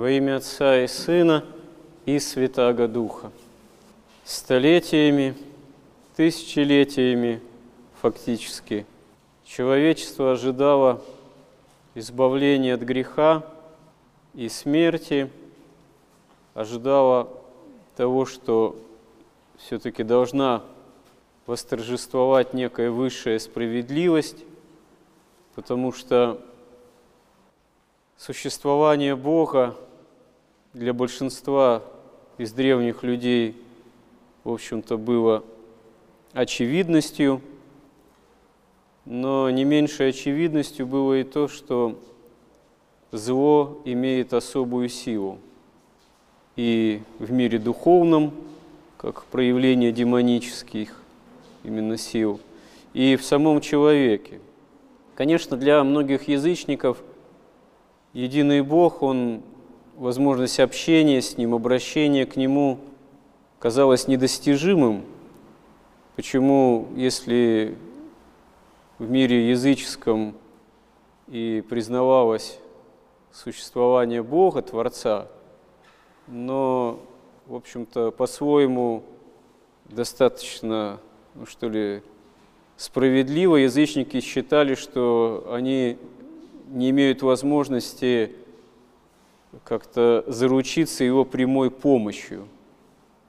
Во имя Отца и Сына и Святаго Духа. Столетиями, тысячелетиями фактически человечество ожидало избавления от греха и смерти, ожидало того, что все-таки должна восторжествовать некая высшая справедливость, потому что существование Бога для большинства из древних людей, в общем-то, было очевидностью, но не меньшей очевидностью было и то, что зло имеет особую силу и в мире духовном, как проявление демонических именно сил, и в самом человеке. Конечно, для многих язычников единый Бог, Он возможность общения с Ним, обращения к Нему казалось недостижимым. Почему, если в мире языческом и признавалось существование Бога, Творца, но, в общем-то, по-своему достаточно, ну что ли, справедливо язычники считали, что они не имеют возможности как-то заручиться его прямой помощью.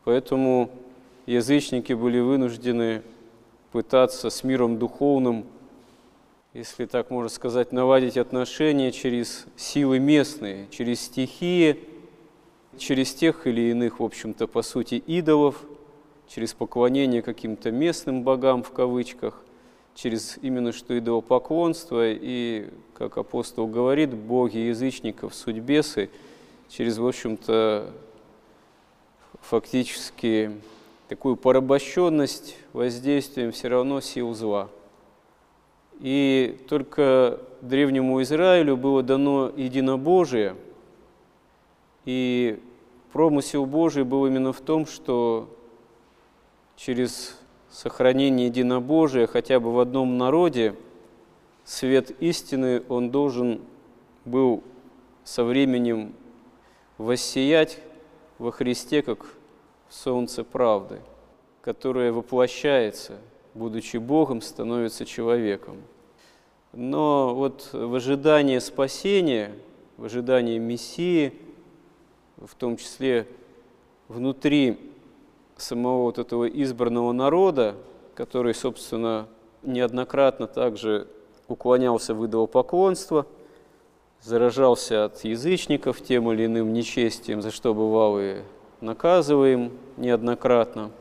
Поэтому язычники были вынуждены пытаться с миром духовным, если так можно сказать, наладить отношения через силы местные, через стихии, через тех или иных, в общем-то, по сути, идолов, через поклонение каким-то местным богам в кавычках, через именно что идолопоклонство и, как апостол говорит, боги язычников, суть бесы, через, в общем-то, фактически такую порабощенность воздействием все равно сил зла. И только древнему Израилю было дано единобожие, и промысел Божий был именно в том, что через сохранение единобожия хотя бы в одном народе, свет истины, он должен был со временем воссиять во Христе, как солнце правды, которое воплощается, будучи Богом, становится человеком. Но вот в ожидании спасения, в ожидании Мессии, в том числе внутри самого вот этого избранного народа, который, собственно, неоднократно также уклонялся в идолопоклонство, заражался от язычников тем или иным нечестием, за что бывал и наказываем неоднократно,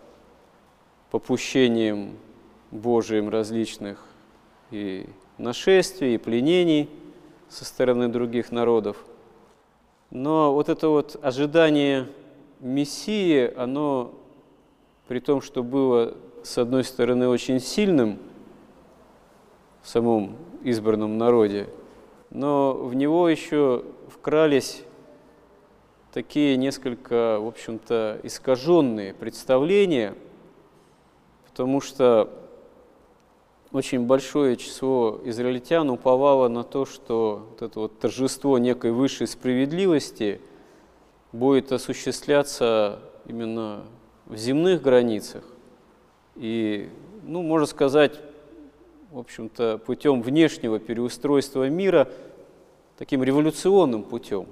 попущением Божиим различных и нашествий, и пленений со стороны других народов. Но вот это вот ожидание Мессии, оно при том, что было, с одной стороны, очень сильным в самом избранном народе, но в него еще вкрались такие несколько, в общем-то, искаженные представления, потому что очень большое число израильтян уповало на то, что вот это вот торжество некой высшей справедливости будет осуществляться именно в земных границах и, ну, можно сказать, в общем-то, путем внешнего переустройства мира, таким революционным путем.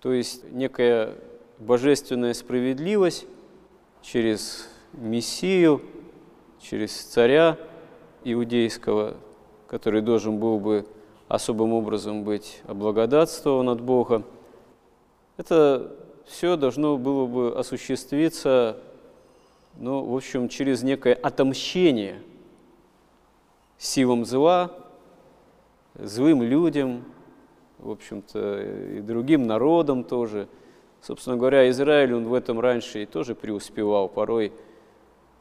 То есть некая божественная справедливость через Мессию, через царя иудейского, который должен был бы особым образом быть облагодатствован от Бога. Это все должно было бы осуществиться, ну, в общем, через некое отомщение силам зла, злым людям, в общем-то, и другим народам тоже. Собственно говоря, Израиль, он в этом раньше и тоже преуспевал, порой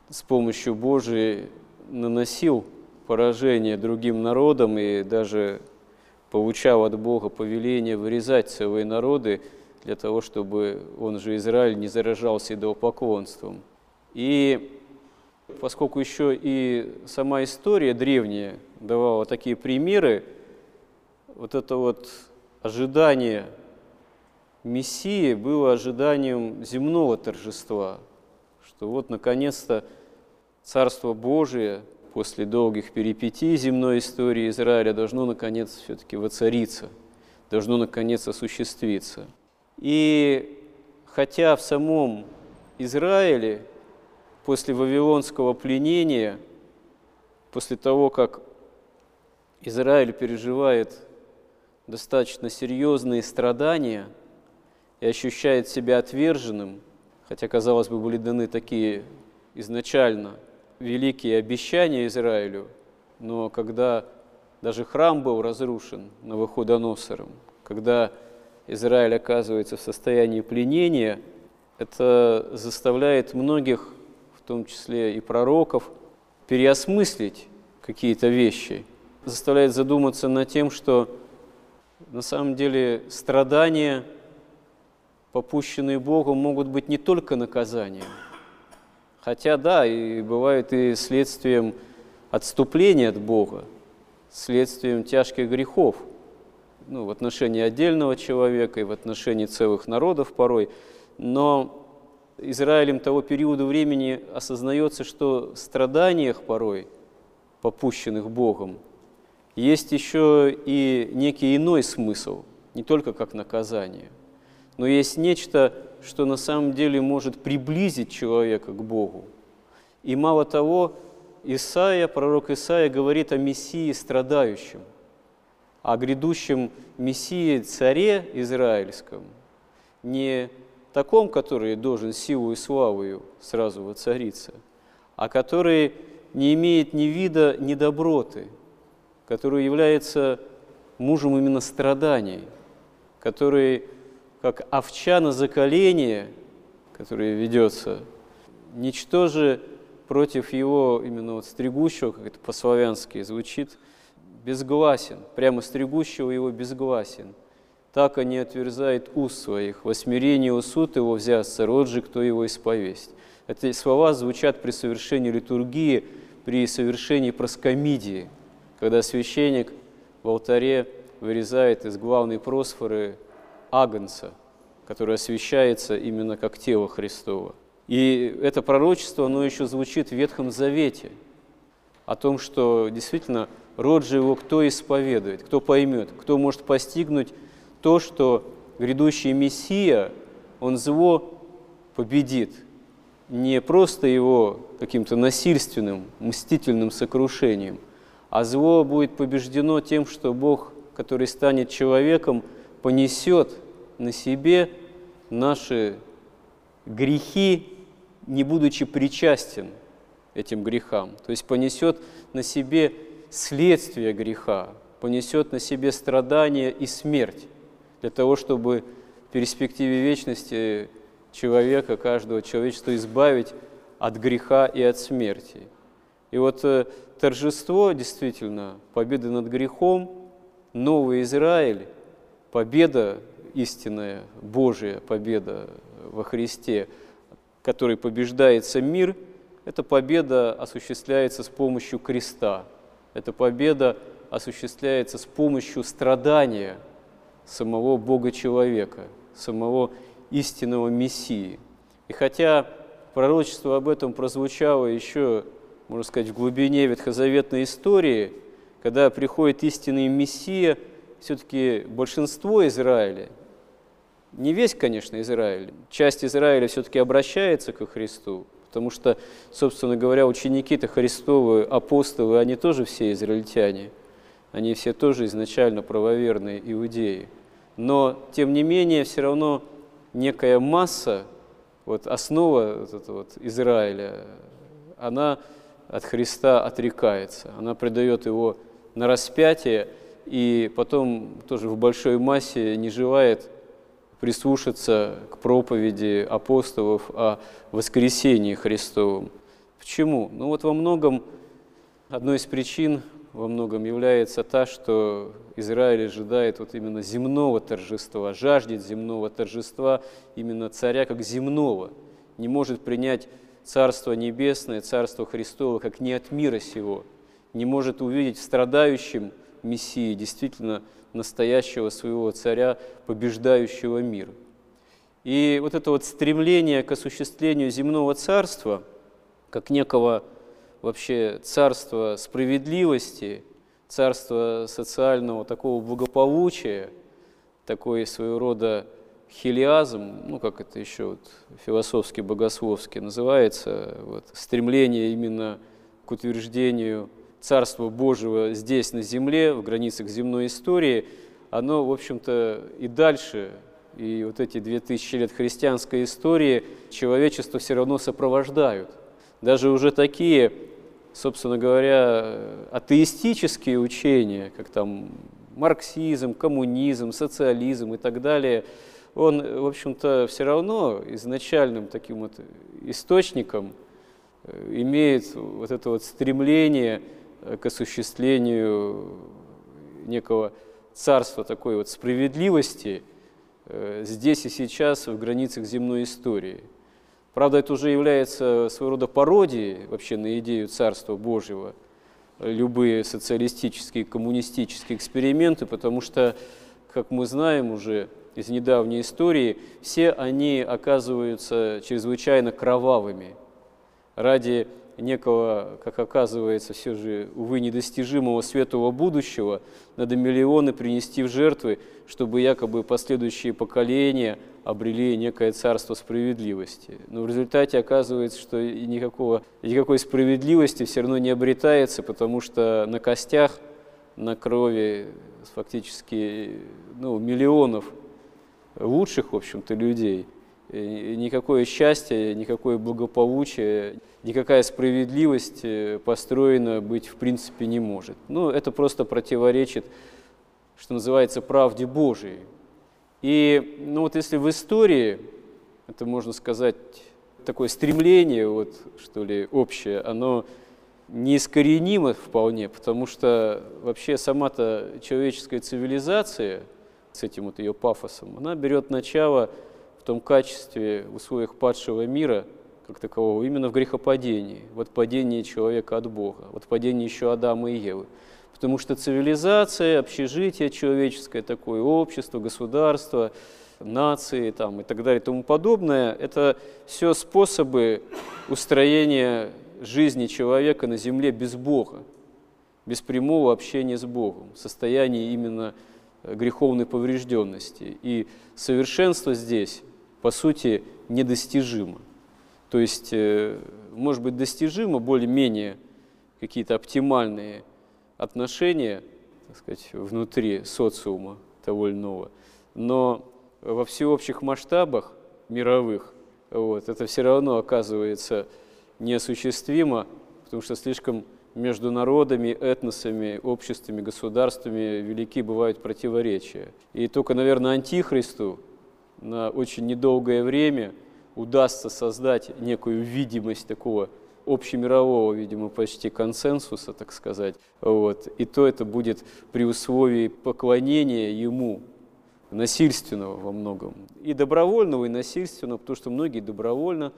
с помощью Божией наносил поражение другим народам и даже получал от Бога повеление вырезать целые народы, для того, чтобы он же Израиль не заражался идолопоклонством. И поскольку еще и сама история древняя давала такие примеры, вот это вот ожидание Мессии было ожиданием земного торжества, что вот наконец-то Царство Божие после долгих перипетий земной истории Израиля должно наконец все-таки воцариться, должно наконец осуществиться. И хотя в самом Израиле после Вавилонского пленения, после того, как Израиль переживает достаточно серьезные страдания и ощущает себя отверженным, хотя, казалось бы, были даны такие изначально великие обещания Израилю, но когда даже храм был разрушен Новоходоносором, когда Израиль оказывается в состоянии пленения, это заставляет многих, в том числе и пророков, переосмыслить какие-то вещи, заставляет задуматься над тем, что на самом деле страдания, попущенные Богом, могут быть не только наказанием, хотя да, и бывают и следствием отступления от Бога, следствием тяжких грехов, ну, в отношении отдельного человека и в отношении целых народов порой, но Израилем того периода времени осознается, что в страданиях порой, попущенных Богом, есть еще и некий иной смысл, не только как наказание, но есть нечто, что на самом деле может приблизить человека к Богу. И мало того, Исаия, пророк Исаия говорит о Мессии страдающем, о грядущем Мессии царе израильском, не таком, который должен силу и славою сразу воцариться, а который не имеет ни вида, ни доброты – который является мужем именно страданий, который, как овча на заколение, которое ведется, ничто же против его именно вот стригущего, как это по-славянски звучит, безгласен, прямо стригущего его безгласен. Так они отверзает уст своих, во смирении суд его взяться, род же, кто его исповесть. Эти слова звучат при совершении литургии, при совершении проскомидии – когда священник в алтаре вырезает из главной просфоры агнца, который освящается именно как тело Христова. И это пророчество, оно еще звучит в Ветхом Завете о том, что действительно род же его кто исповедует, кто поймет, кто может постигнуть то, что грядущий Мессия, он зло победит, не просто его каким-то насильственным, мстительным сокрушением – а зло будет побеждено тем, что Бог, который станет человеком, понесет на себе наши грехи, не будучи причастен этим грехам. То есть понесет на себе следствие греха, понесет на себе страдания и смерть, для того, чтобы в перспективе вечности человека, каждого человечества избавить от греха и от смерти. И вот э, торжество действительно победы над грехом, новый Израиль, победа истинная, Божия победа во Христе, который побеждается мир, эта победа осуществляется с помощью креста. Эта победа осуществляется с помощью страдания самого Бога-человека, самого истинного Мессии. И хотя пророчество об этом прозвучало еще можно сказать, в глубине ветхозаветной истории, когда приходит истинный Мессия, все-таки большинство Израиля, не весь, конечно, Израиль, часть Израиля все-таки обращается ко Христу, потому что, собственно говоря, ученики-то Христовы, апостолы, они тоже все израильтяне, они все тоже изначально правоверные иудеи. Но, тем не менее, все равно некая масса, вот основа вот этого вот Израиля, она от Христа отрекается. Она предает его на распятие и потом тоже в большой массе не желает прислушаться к проповеди апостолов о воскресении Христовом. Почему? Ну вот во многом, одной из причин во многом является та, что Израиль ожидает вот именно земного торжества, жаждет земного торжества, именно царя как земного, не может принять Царство Небесное, Царство Христово, как не от мира сего, не может увидеть в страдающем Мессии действительно настоящего своего царя, побеждающего мир. И вот это вот стремление к осуществлению земного царства, как некого вообще царства справедливости, царства социального такого благополучия, такой своего рода хилиазм, ну как это еще вот философски, богословски называется, вот, стремление именно к утверждению Царства Божьего здесь, на земле, в границах земной истории, оно, в общем-то, и дальше, и вот эти две тысячи лет христианской истории человечество все равно сопровождают. Даже уже такие, собственно говоря, атеистические учения, как там марксизм, коммунизм, социализм и так далее, он, в общем-то, все равно изначальным таким вот источником э, имеет вот это вот стремление к осуществлению некого царства такой вот справедливости э, здесь и сейчас в границах земной истории. Правда, это уже является своего рода пародией вообще на идею Царства Божьего, любые социалистические, коммунистические эксперименты, потому что, как мы знаем уже, из недавней истории, все они оказываются чрезвычайно кровавыми. Ради некого, как оказывается, все же, увы, недостижимого светлого будущего, надо миллионы принести в жертвы, чтобы якобы последующие поколения обрели некое царство справедливости. Но в результате оказывается, что никакого, никакой справедливости все равно не обретается, потому что на костях, на крови фактически ну, миллионов лучших, в общем-то, людей. И никакое счастье, никакое благополучие, никакая справедливость э, построена быть в принципе не может. Ну, это просто противоречит, что называется, правде Божией. И ну, вот если в истории, это можно сказать, такое стремление, вот, что ли, общее, оно неискоренимо вполне, потому что вообще сама-то человеческая цивилизация – с этим вот ее пафосом, она берет начало том качестве в условиях падшего мира, как такового, именно в грехопадении, в отпадении человека от Бога, в отпадении еще Адама и Евы. Потому что цивилизация, общежитие человеческое, такое общество, государство, нации там, и так далее и тому подобное, это все способы устроения жизни человека на земле без Бога, без прямого общения с Богом, состоянии именно греховной поврежденности. И совершенство здесь, по сути, недостижимо. То есть, э, может быть, достижимо более-менее какие-то оптимальные отношения, так сказать, внутри социума того или иного, но во всеобщих масштабах мировых вот, это все равно оказывается неосуществимо, потому что слишком между народами, этносами, обществами, государствами велики бывают противоречия. И только, наверное, Антихристу на очень недолгое время удастся создать некую видимость такого общемирового, видимо, почти консенсуса, так сказать. Вот. И то это будет при условии поклонения ему, насильственного во многом. И добровольного, и насильственного, потому что многие добровольно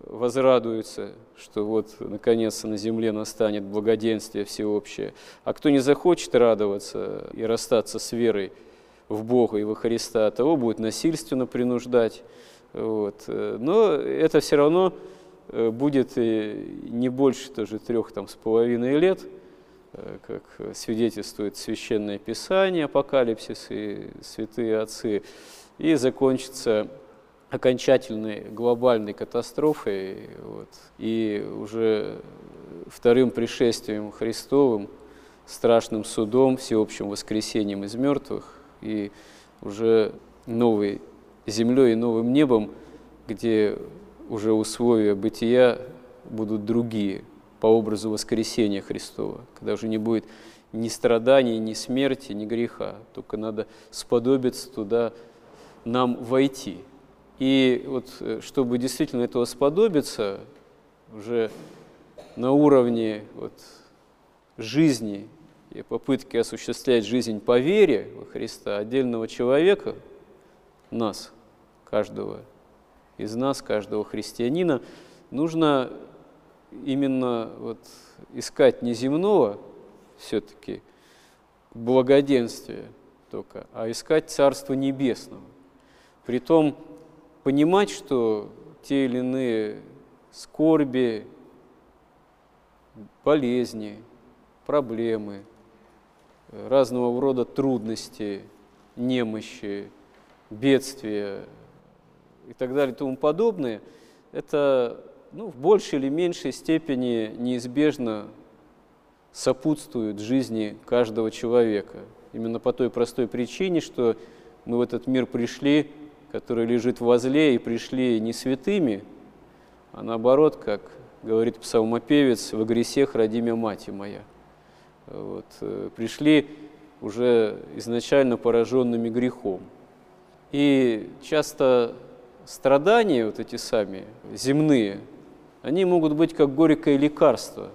возрадуются, что вот наконец на земле настанет благоденствие всеобщее. А кто не захочет радоваться и расстаться с верой в Бога и во Христа, того будет насильственно принуждать. Вот. Но это все равно э, будет не больше тоже трех там, с половиной лет, э, как свидетельствует Священное Писание, Апокалипсис и святые отцы, и закончится окончательной глобальной катастрофой вот, и уже вторым пришествием Христовым, страшным судом, всеобщим воскресением из мертвых и уже новой землей и новым небом, где уже условия бытия будут другие по образу воскресения Христова, когда уже не будет ни страданий, ни смерти, ни греха, только надо сподобиться туда нам войти – и вот э, чтобы действительно этого сподобиться, уже на уровне вот, жизни и попытки осуществлять жизнь по вере во Христа отдельного человека, нас, каждого из нас, каждого христианина, нужно именно вот искать не земного все-таки благоденствия только, а искать Царство Небесного. Притом понимать, что те или иные скорби, болезни, проблемы, разного рода трудности, немощи, бедствия и так далее и тому подобное, это ну, в большей или меньшей степени неизбежно сопутствуют жизни каждого человека. Именно по той простой причине, что мы в этот мир пришли, который лежит возле, и пришли не святыми, а наоборот, как говорит псалмопевец, «Во гресех роди меня, мать моя». Вот, э, пришли уже изначально пораженными грехом. И часто страдания, вот эти сами земные, они могут быть как горькое лекарство,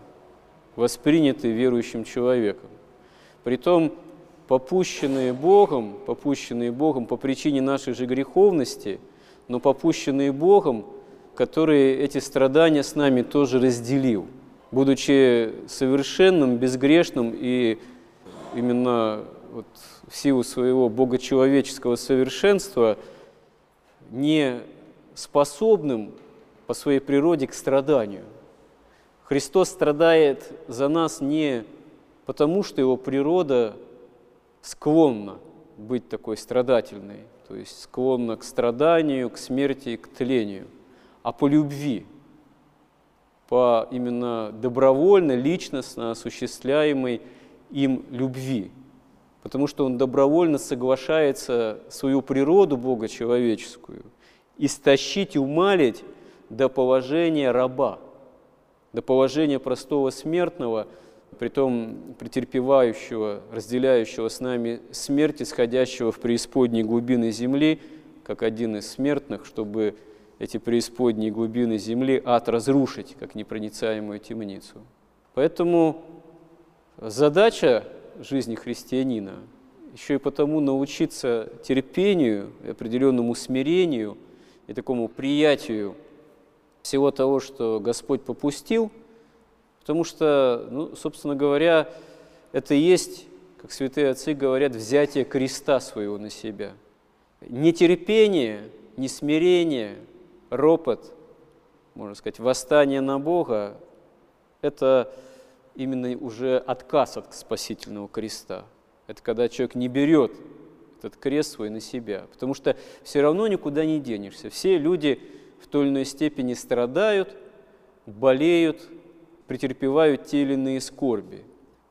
воспринятые верующим человеком. Притом попущенные Богом, попущенные Богом по причине нашей же греховности, но попущенные Богом, который эти страдания с нами тоже разделил, будучи совершенным, безгрешным и именно вот в силу своего богочеловеческого совершенства не способным по своей природе к страданию. Христос страдает за нас не потому, что его природа склонна быть такой страдательной, то есть склонна к страданию, к смерти и к тлению, а по любви, по именно добровольно, личностно осуществляемой им любви, потому что он добровольно соглашается свою природу Бога человеческую истощить и умалить до положения раба, до положения простого смертного, притом претерпевающего, разделяющего с нами смерть, исходящего в преисподней глубины земли, как один из смертных, чтобы эти преисподние глубины земли ад разрушить, как непроницаемую темницу. Поэтому задача жизни христианина еще и потому научиться терпению, определенному смирению и такому приятию всего того, что Господь попустил, потому что, ну, собственно говоря, это и есть, как святые отцы говорят, взятие креста своего на себя. Нетерпение, несмирение, ропот, можно сказать, восстание на Бога – это именно уже отказ от спасительного креста. Это когда человек не берет этот крест свой на себя, потому что все равно никуда не денешься. Все люди в той или иной степени страдают, болеют, претерпевают те или иные скорби.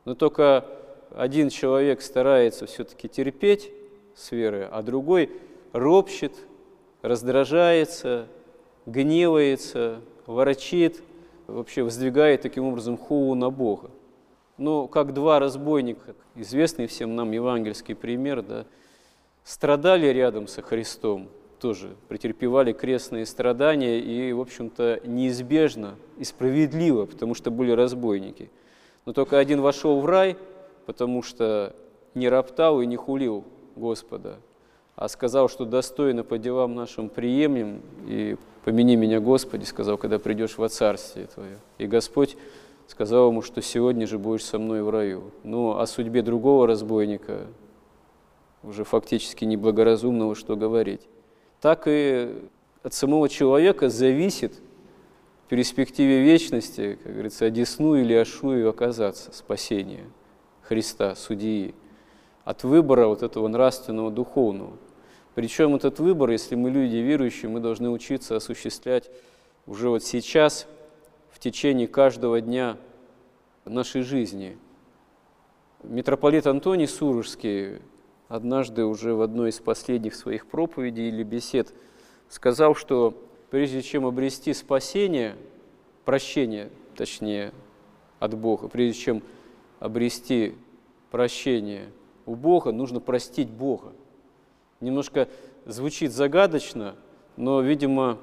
Но только один человек старается все-таки терпеть с верой, а другой ропщет, раздражается, гневается, ворочит, вообще воздвигает таким образом хулу на Бога. Но как два разбойника, известный всем нам евангельский пример, да, страдали рядом со Христом, тоже претерпевали крестные страдания и, в общем-то, неизбежно и справедливо, потому что были разбойники. Но только один вошел в рай, потому что не роптал и не хулил Господа, а сказал, что достойно по делам нашим приемлем, и помяни меня, Господи, сказал, когда придешь во Царствие Твое. И Господь сказал ему, что сегодня же будешь со мной в раю. Но о судьбе другого разбойника, уже фактически неблагоразумного, что говорить так и от самого человека зависит в перспективе вечности, как говорится, одесну или Ашую оказаться, спасение Христа, судьи, от выбора вот этого нравственного, духовного. Причем этот выбор, если мы люди верующие, мы должны учиться осуществлять уже вот сейчас, в течение каждого дня нашей жизни. Митрополит Антоний Сурожский однажды уже в одной из последних своих проповедей или бесед сказал, что прежде чем обрести спасение, прощение, точнее, от Бога, прежде чем обрести прощение у Бога, нужно простить Бога. Немножко звучит загадочно, но, видимо,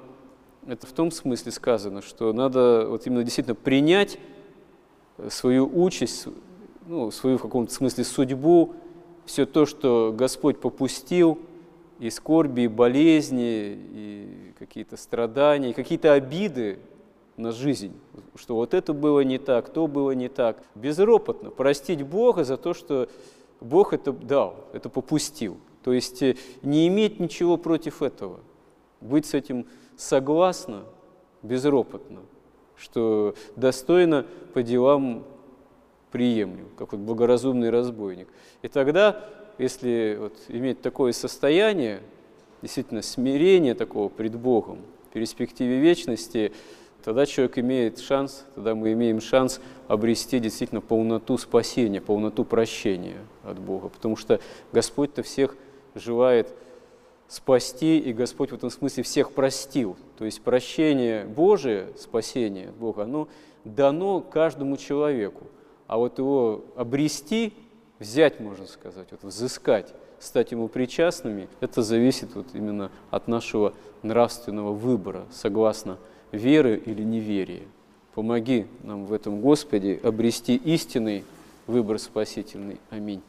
это в том смысле сказано, что надо вот именно действительно принять свою участь, ну, свою в каком-то смысле судьбу, все то, что Господь попустил, и скорби, и болезни, и какие-то страдания, и какие-то обиды на жизнь, что вот это было не так, то было не так. Безропотно простить Бога за то, что Бог это дал, это попустил. То есть э, не иметь ничего против этого. быть с этим согласно, безропотно, что достойно по делам приемлю, как вот благоразумный разбойник. И тогда, если вот иметь такое состояние, действительно смирение такого пред Богом, в перспективе вечности, тогда человек имеет шанс, тогда мы имеем шанс обрести действительно полноту спасения, полноту прощения от Бога. Потому что Господь-то всех желает спасти, и Господь в этом смысле всех простил. То есть прощение Божие, спасение Бога, оно дано каждому человеку. А вот его обрести, взять, можно сказать, вот взыскать, стать ему причастными, это зависит вот именно от нашего нравственного выбора, согласно веры или неверия. Помоги нам в этом, Господи, обрести истинный выбор спасительный. Аминь.